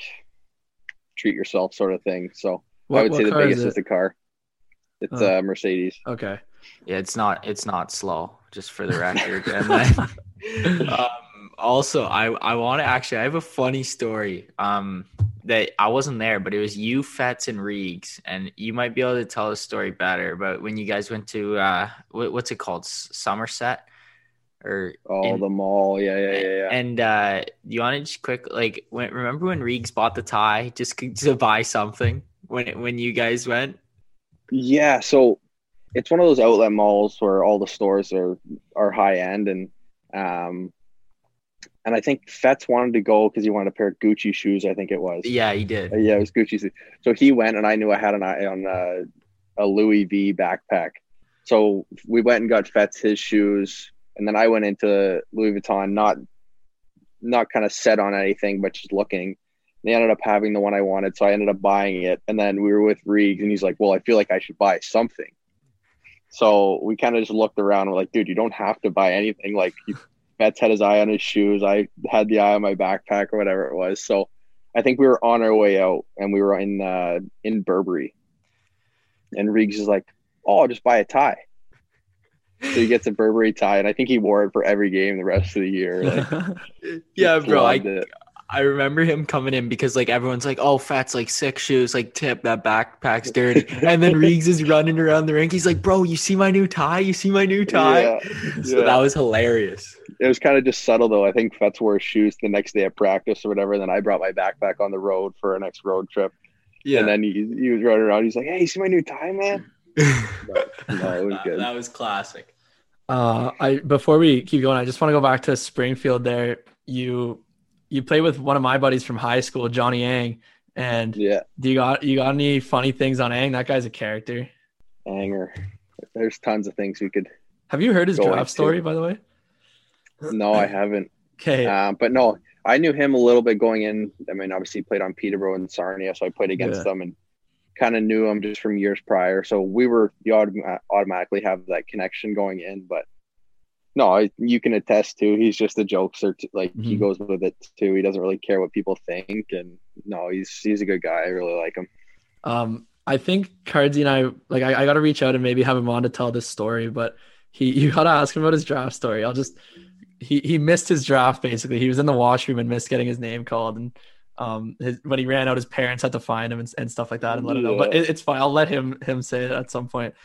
treat yourself sort of thing. So what, I would say the car is biggest is, the car. It's Oh. uh, Mercedes. Okay. Yeah, it's not it's not slow, just for the record. and then, um, also, I I want to actually I have a funny story. Um, that I wasn't there, but it was you, Fetz, and Reegs, and you might be able to tell the story better. But when you guys went to uh, what's it called, Somerset, or Oh, in- the mall. Yeah, yeah, yeah, yeah. and uh, you want to just quick like when, remember when Reegs bought the tie just to buy something when when you guys went? Yeah, so it's one of those outlet malls where all the stores are are high end and um and I think Fetz wanted to go because he wanted a pair of Gucci shoes. I think it was. Yeah, he did. Uh, yeah, it was Gucci. So he went, and I knew I had an eye on uh, a Louis V backpack. So we went and got Fetz his shoes, and then I went into Louis Vuitton, not not kind of set on anything, but just looking. They ended up having the one I wanted, so I ended up buying it. And then we were with Reegs, and he's like, "Well, I feel like I should buy something." So we kind of just looked around. We're like, "Dude, you don't have to buy anything." Like, he, Fetz had his eye on his shoes. I had the eye on my backpack or whatever it was. So I think we were on our way out, and we were in uh, in Burberry. And Reegs is like, "Oh, I'll just buy a tie." So he gets a Burberry tie, and I think he wore it for every game the rest of the year. Like, yeah, bro. I it. I remember him coming in because like everyone's like, "Oh, Fat's like sick shoes, like tip that backpack's dirty," and then Reegs is running around the rink. He's like, "Bro, you see my new tie? You see my new tie?" Yeah, So yeah. that was hilarious. it was kind of just subtle though. I think Fetz wore shoes the next day at practice or whatever. And then I brought my backpack on the road for our next road trip. Yeah. And then he, he was running around. He's like, "Hey, you see my new tie, man?" but, no, it was good. That was classic. Uh, I before we keep going, I just want to go back to Springfield. There, you you play with one of my buddies from high school, Johnny Ang, and yeah, do you got you got any funny things on Ang? That guy's a character. Anger. There's tons of things we could. Have you heard his draft story, by the way? No, I haven't. Okay. Uh, but no, I knew him a little bit going in. I mean, obviously he played on Peterborough and Sarnia, so I played against yeah. them and kind of knew him just from years prior. So we were you automatically have that connection going in. But no, I, you can attest to he's just a jokester. Like mm-hmm. he goes with it too. He doesn't really care what people think. And no, he's he's a good guy. I really like him. Um, I think Cardsy and I like I, I got to reach out and maybe have him on to tell this story, but he you got to ask him about his draft story. I'll just he he missed his draft basically. He was in the washroom and missed getting his name called, and um, his, when he ran out, his parents had to find him and, and stuff like that and let him know. But it, it's fine. I'll let him him say it at some point.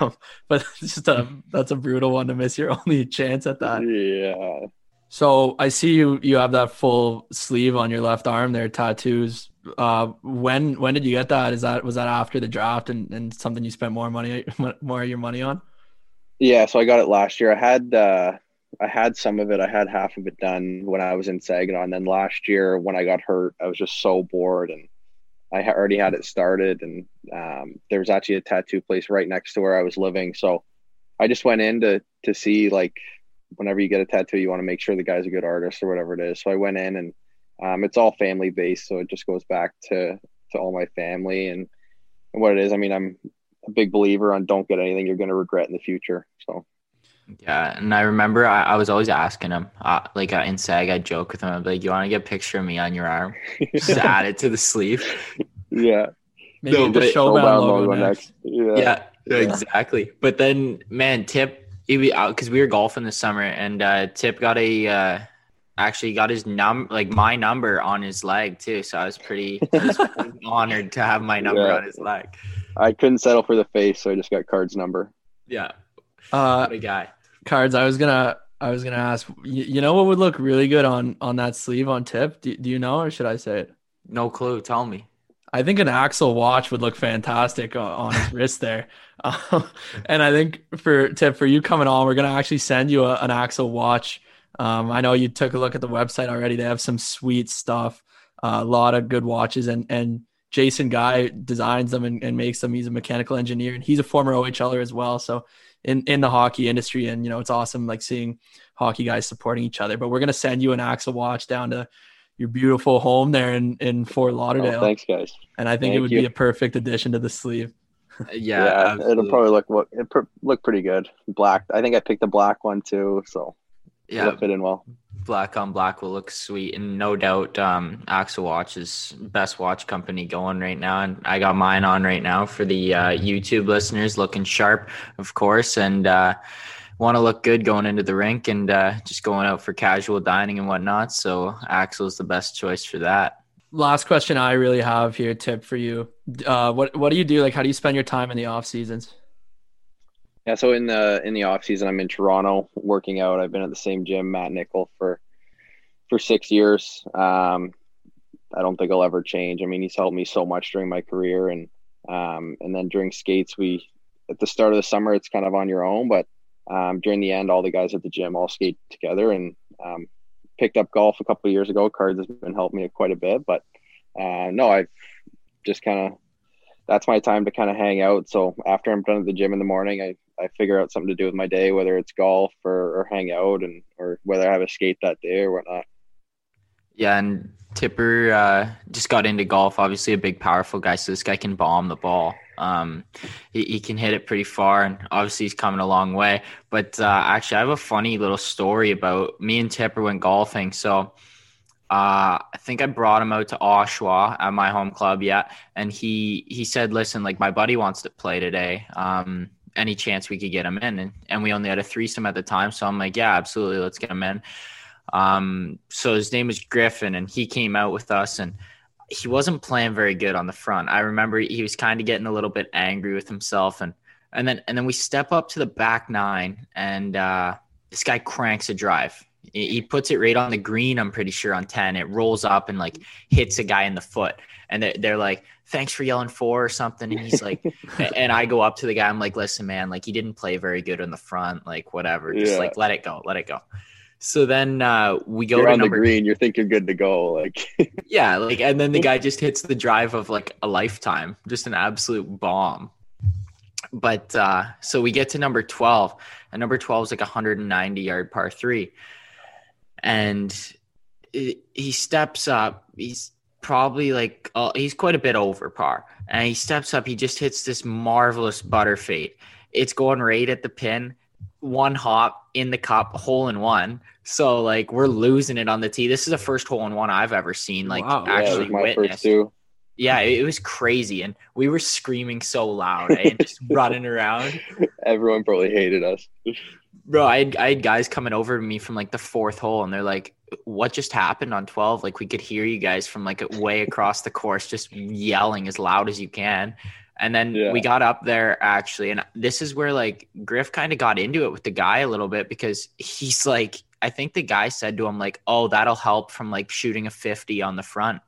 Um, but just a that's a brutal one to miss your only chance at that. Yeah. So I see you you have that full sleeve on your left arm there, tattoos. Uh, when when did you get that? Is that was that after the draft and, and something you spent more money more of your money on? Yeah, so I got it last year. I had uh, I had some of it. I had half of it done when I was in Saginaw, and then last year when I got hurt, I was just so bored, and I already had it started. And um, there was actually a tattoo place right next to where I was living, so I just went in to to see like whenever you get a tattoo, you want to make sure the guy's a good artist or whatever it is. So I went in, and um, it's all family based, so it just goes back to to all my family and, and what it is. I mean, I'm a big believer on don't get anything you're going to regret in the future. So yeah, and I remember I, I was always asking him, uh, like uh, in SAG, I joke with him, I'd be like, "You want to get a picture of me on your arm? Just add it to the sleeve." Yeah, maybe no, the showbound logo, logo next. Yeah. yeah. yeah, exactly. But then, man, Tip, because we were golfing this summer, and uh, Tip got a uh, actually got his num like my number on his leg too. So I was pretty, I was pretty honored to have my number yeah. on his leg. I couldn't settle for the face, so I just got Card's number. Yeah, uh, what a guy cards. I was gonna I was gonna ask. You, you know what would look really good on on that sleeve on tip? Do, do you know, or should I say it? No clue. Tell me. I think an Axel watch would look fantastic on, his wrist there. Um, and I think for tip for you coming on, we're gonna actually send you a, an Axel watch. Um, I know you took a look at the website already. They have some sweet stuff, uh, a lot of good watches, and and Jason Guy designs them and, and makes them. He's a mechanical engineer, and he's a former OHLer as well. So in in the hockey industry and you know it's awesome like seeing hockey guys supporting each other but we're going to send you an axel watch down to your beautiful home there in in fort lauderdale. oh, thanks guys. And i think Thank it would you. be a perfect addition to the sleeve. Yeah, yeah it'll probably look it pr- look pretty good. Black i think i picked the black one too so yeah. it'll fit in well. Black on black will look sweet and no doubt um axel watch is best watch company going right now and i got mine on right now for the uh, youtube listeners looking sharp of course and uh want to look good going into the rink and uh, just going out for casual dining and whatnot so axel's the best choice for that last question i really have here tip for you uh what what do you do like how do you spend your time in the off seasons yeah, so in the in the off season, I'm in Toronto working out. I've been at the same gym, Matt Nichol, for for six years. Um, I don't think I'll ever change. I mean, he's helped me so much during my career, and um, and then during skates, we at the start of the summer, it's kind of on your own, but um, during the end, all the guys at the gym all skate together. And um, picked up golf a couple of years ago. Cards has been helping me quite a bit, but uh, no, I've just kind of that's my time to kind of hang out. So after I'm done at the gym in the morning, I, I figure out something to do with my day, whether it's golf or, or hang out and or whether I have a skate that day or whatnot. Yeah, and Tipper uh, just got into golf. Obviously, a big, powerful guy. So this guy can bomb the ball. Um, he, he can hit it pretty far, and obviously he's coming a long way. But uh, actually, I have a funny little story about me and Tipper went golfing. So uh, I think I brought him out to Oshawa at my home club. Yeah, and he he said, "Listen, like my buddy wants to play today. Um, any chance we could get him in?" And, and we only had a threesome at the time, so I'm like, "Yeah, absolutely, let's get him in." Um, so his name was Griffin, and he came out with us, and he wasn't playing very good on the front. I remember he was kind of getting a little bit angry with himself, and and then and then we step up to the back nine, and uh, this guy cranks a drive He puts it right on the green. I'm pretty sure on ten. It rolls up and like hits a guy in the foot, and they're, they're like, "Thanks for yelling four or something." And he's like, and I go up to the guy. I'm like, "Listen, man, like he didn't play very good in the front. Like whatever, just Yeah. like let it go, let it go." So then uh, we go You're on the green. You think you're good to go. Like, yeah, like and then the guy just hits the drive of like a lifetime, just an absolute bomb. But uh so we get to number 12, and number 12 is like a 190 yard par 3. And it, he steps up, he's probably like uh, he's quite a bit over par. And he steps up, he just hits this marvelous butter fade. It's going right at the pin, one hop in the cup, hole in one. So like we're losing it on the tee. This is the first hole in one I've ever seen. Like Wow. actually my witnessed. Yeah, it, it was crazy, and we were screaming so loud eh, and just running around. Everyone probably hated us. Bro, I had, I had guys coming over to me from like the fourth hole, and they're like, "What just happened on 12? Like we could hear you guys from like way across the course, just yelling as loud as you can." And then Yeah. we got up there actually, and this is where like Griff kind of got into it with the guy a little bit because he's like, I think the guy said to him like, "Oh, that'll help from like shooting a 50 on the front,"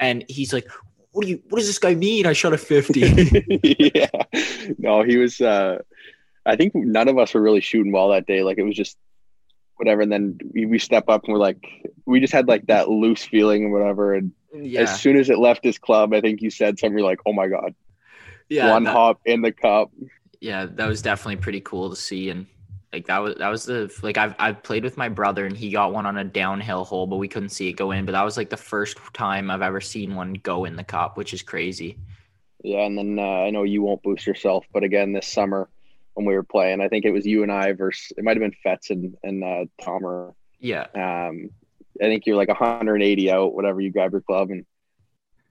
and he's like, "What do you? What does this guy mean? I shot a 50." yeah. No, he was. uh I think none of us were really shooting well that day. Like it was just whatever. And then we, we step up and we're like, we just had like that loose feeling and whatever. And yeah, as soon as it left his club, I think you said something like, "Oh my god, yeah, one that- hop in the cup." yeah, that was definitely pretty cool to see, and like that was that was the like I've I've played with my brother and he got one on a downhill hole, but we couldn't see it go in. But that was like the first time I've ever seen one go in the cup, which is crazy. Yeah, and then uh, I know you won't boost yourself, but again this summer when we were playing, I think it was you and I versus it might have been Fetz and, and uh, Tomer. Yeah, Um, I think you're like 180 out, whatever. You grab your club and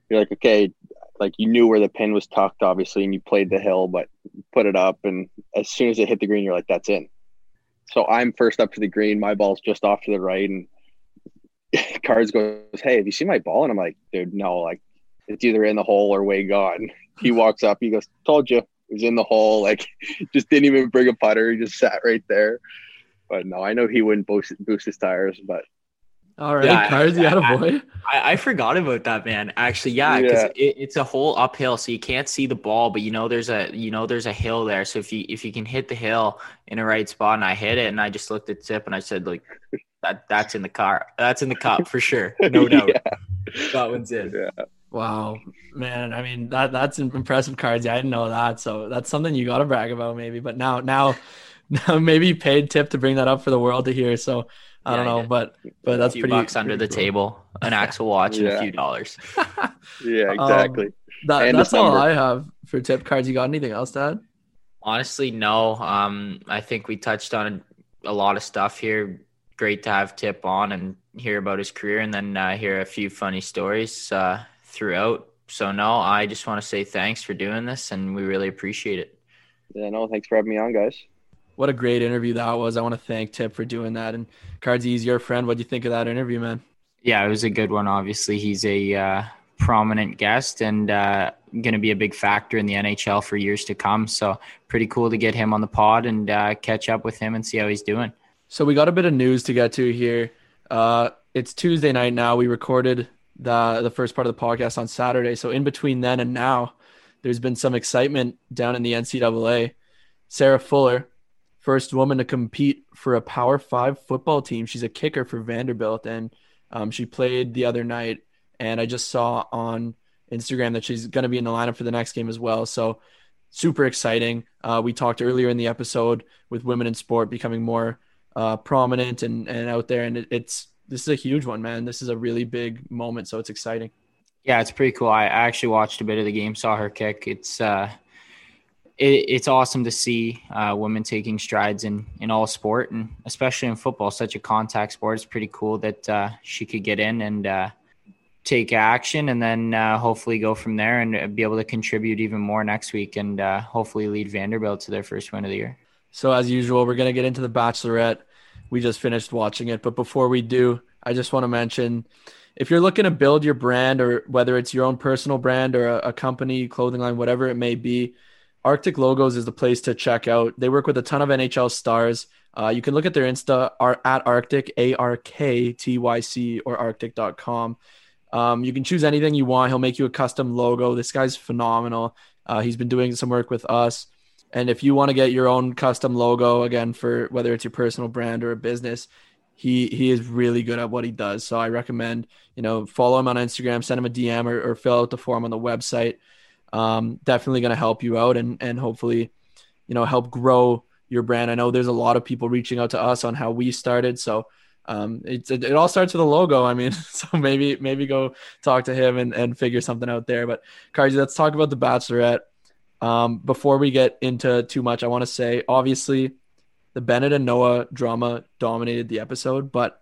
you're like, okay, like you knew where the pin was tucked, obviously, and you played the hill, but put it up, and as soon as it hit the green, you're like, that's in. So I'm first up to the green. My ball's just off to the right, and Cards goes, "Hey, have you seen my ball?" And I'm like, "Dude, no. Like, it's either in the hole or way gone." He walks up. He goes, "Told you, it was in the hole." Like, just didn't even bring a putter. He just sat right there. But no, I know he wouldn't boost, boost his tires, but All right, Yeah, Cards, you got I- a boy. I, I forgot about that, man. Actually, yeah, because Yeah. it, it's a whole uphill, so you can't see the ball, but you know there's a you know there's a hill there. So if you if you can hit the hill in the right spot, and I hit it, and I just looked at Tip and I said like that that's in the car, that's in the cup for sure, no doubt. Yeah. That one's in. Yeah. Wow, man. I mean that that's impressive cards. Yeah, I didn't know that, so that's something you got to brag about, maybe. But now, now, now, maybe you paid Tip to bring that up for the world to hear. So I Yeah, don't know, did. but but that's a few pretty bucks under the cool. table, an Axel watch, and a few dollars. Yeah, Um, exactly. That, that's his all number. I have for Tip cards. You got anything else, Dad? Honestly, no. Um, I think we touched on a lot of stuff here. Great to have Tip on and hear about his career, and then uh, hear a few funny stories uh, throughout. So no, I just want to say thanks for doing this, and we really appreciate it. yeah, no, thanks for having me on, guys. What a great interview that was. I want to thank Tip for doing that. And Cards, he's your friend. What do you think of that interview, man? Yeah, it was a good one. Obviously, he's a uh, prominent guest and uh, going to be a big factor in the NHL for years to come. So pretty cool to get him on the pod and uh, catch up with him and see how he's doing. So we got a bit of news to get to here. Uh, it's Tuesday night now. We recorded the the first part of the podcast on Saturday. So in between then and now, there's been some excitement down in the NCAA. Sarah Fuller, first woman to compete for a Power Five football team. She's a kicker for Vanderbilt, and um, she played the other night. And I just saw on Instagram that she's going to be in the lineup for the next game as well. So super exciting. Uh, we talked earlier in the episode with women in sport becoming more uh, prominent and, and out there. And it, it's this is a huge one, man. This is a really big moment, so it's exciting. Yeah, it's pretty cool. I actually watched a bit of the game, saw her kick. It's uh, it, it's awesome to see uh, women taking strides in in all sport and especially in football, such a contact sport. It's pretty cool that uh, she could get in and uh, take action, and then uh, hopefully go from there and be able to contribute even more next week, and uh, hopefully lead Vanderbilt to their first win of the year. So as usual, we're gonna get into the Bachelorette. We just finished watching it, but before we do, I just want to mention if you're looking to build your brand, or whether it's your own personal brand or a, a company, clothing line, whatever it may be, Arktyc Logos is the place to check out. They work with a ton of NHL stars. Uh, you can look at their Insta are at Arktyc, A R K T Y C, or arktyc.com. Um, you can choose anything you want. He'll make you a custom logo. This guy's phenomenal. Uh, he's been doing some work with us. And if you want to get your own custom logo, again, for whether it's your personal brand or a business, he he is really good at what he does. So I recommend, you know, follow him on Instagram, send him a DM or, or fill out the form on the website. Um, definitely going to help you out and and hopefully, you know, help grow your brand. I know there's a lot of people reaching out to us on how we started. So um, it, it, it all starts with a logo. I mean, so maybe maybe go talk to him and, and figure something out there. But Cardi, let's talk about the Bachelorette. Um, before we get into too much, I want to say obviously the Bennett and Noah drama dominated the episode, but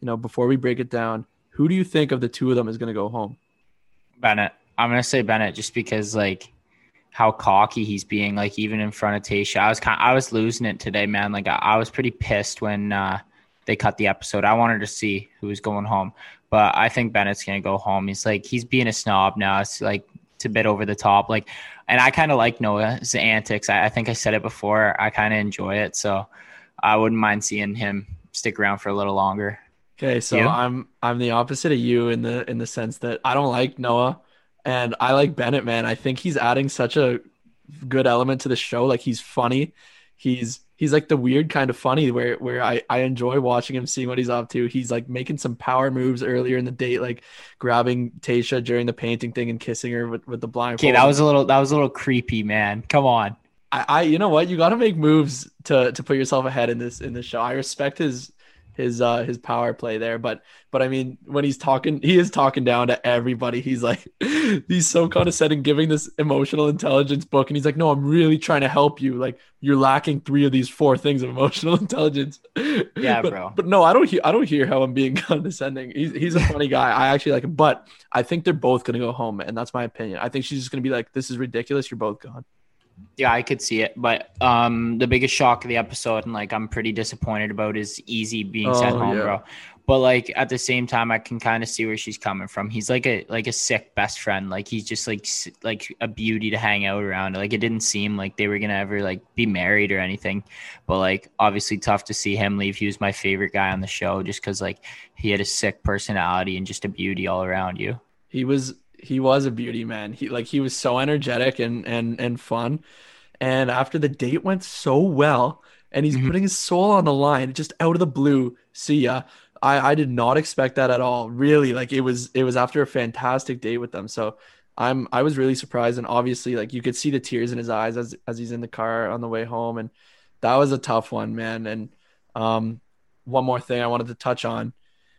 you know before we break it down, who do you think of the two of them is going to go home? Bennett. I'm gonna say Bennett just because like how cocky he's being, like even in front of Tayshia. I was kind, I was losing it today, man. Like I, I was pretty pissed when uh, they cut the episode. I wanted to see who was going home, but I think Bennett's gonna go home. He's like he's being a snob now. It's like it's a bit over the top. Like, and I kind of like Noah's antics. I, I think I said it before. I kind of enjoy it, so I wouldn't mind seeing him stick around for a little longer. Okay, so you? I'm I'm the opposite of you in the in the sense that I don't like Noah. And I like Bennett, man. I think he's adding such a good element to the show. Like he's funny. He's he's like the weird kind of funny where where I, I enjoy watching him, seeing what he's up to. He's like making some power moves earlier in the date, like grabbing Tayshia during the painting thing and kissing her with, with the blindfold. Okay, that was a little that was a little creepy, man. Come on. I, I you know what? You gotta make moves to to put yourself ahead in this in this show. I respect his his uh his power play there but but i mean when he's talking he is talking down to everybody. He's like he's so condescending giving this emotional intelligence book and he's like no i'm really trying to help you. Like you're lacking three of these four things of emotional intelligence. Yeah but, bro. but no i don't hear i don't hear how i'm being condescending. He's, he's a funny guy. I actually like him but i think they're both gonna go home and that's my opinion. I think she's just gonna be like this is ridiculous. You're both gone yeah, I could see it, but um, the biggest shock of the episode, and like I'm pretty disappointed about, is Eazy being oh, sent home, yeah. bro. But like at the same time, I can kind of see where she's coming from. He's like a like a sick best friend. Like he's just like like a beauty to hang out around. Like it didn't seem like they were gonna ever like be married or anything. But like obviously tough to see him leave. He was my favorite guy on the show just because like he had a sick personality and just a beauty all around you. He was he was a beauty man. He like he was so energetic and and and fun. And after the date went so well, and he's mm-hmm. putting his soul on the line, just out of the blue. See ya. I I did not expect that at all. Really, like it was it was after a fantastic date with them. So I'm I was really surprised, and obviously like you could see the tears in his eyes as as he's in the car on the way home, and that was a tough one, man. And um, one more thing I wanted to touch on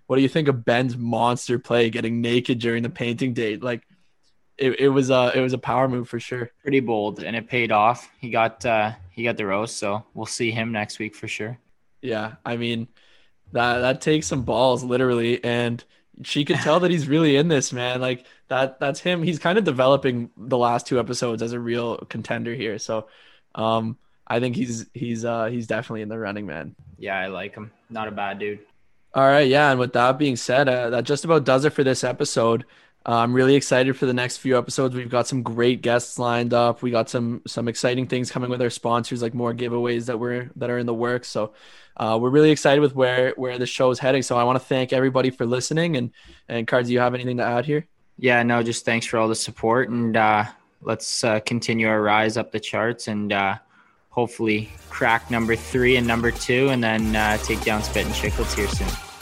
what do you think of Ben's monster play getting naked during the painting date? Like it, it was a it was a power move for sure. Pretty bold and it paid off. He got uh he got the rose, so we'll see him next week for sure. Yeah, I mean that that takes some balls literally and she could tell that he's really in this, man. Like that that's him. He's kind of developing the last two episodes as a real contender here. So um I think he's he's uh he's definitely in the running, man. Yeah, I like him. Not a bad dude. All right, yeah. And with that being said, uh, that just about does it for this episode. Uh, I'm really excited for the next few episodes. We've got some great guests lined up. We got some some exciting things coming with our sponsors, like more giveaways that we're that are in the works. So uh, we're really excited with where where the show is heading. So I want to thank everybody for listening. And and Cards, do you have anything to add here? Yeah, no, just thanks for all the support, and uh, let's uh, continue our rise up the charts and uh, hopefully crack number three and number two, and then uh, take down Spit and Chicklets here soon.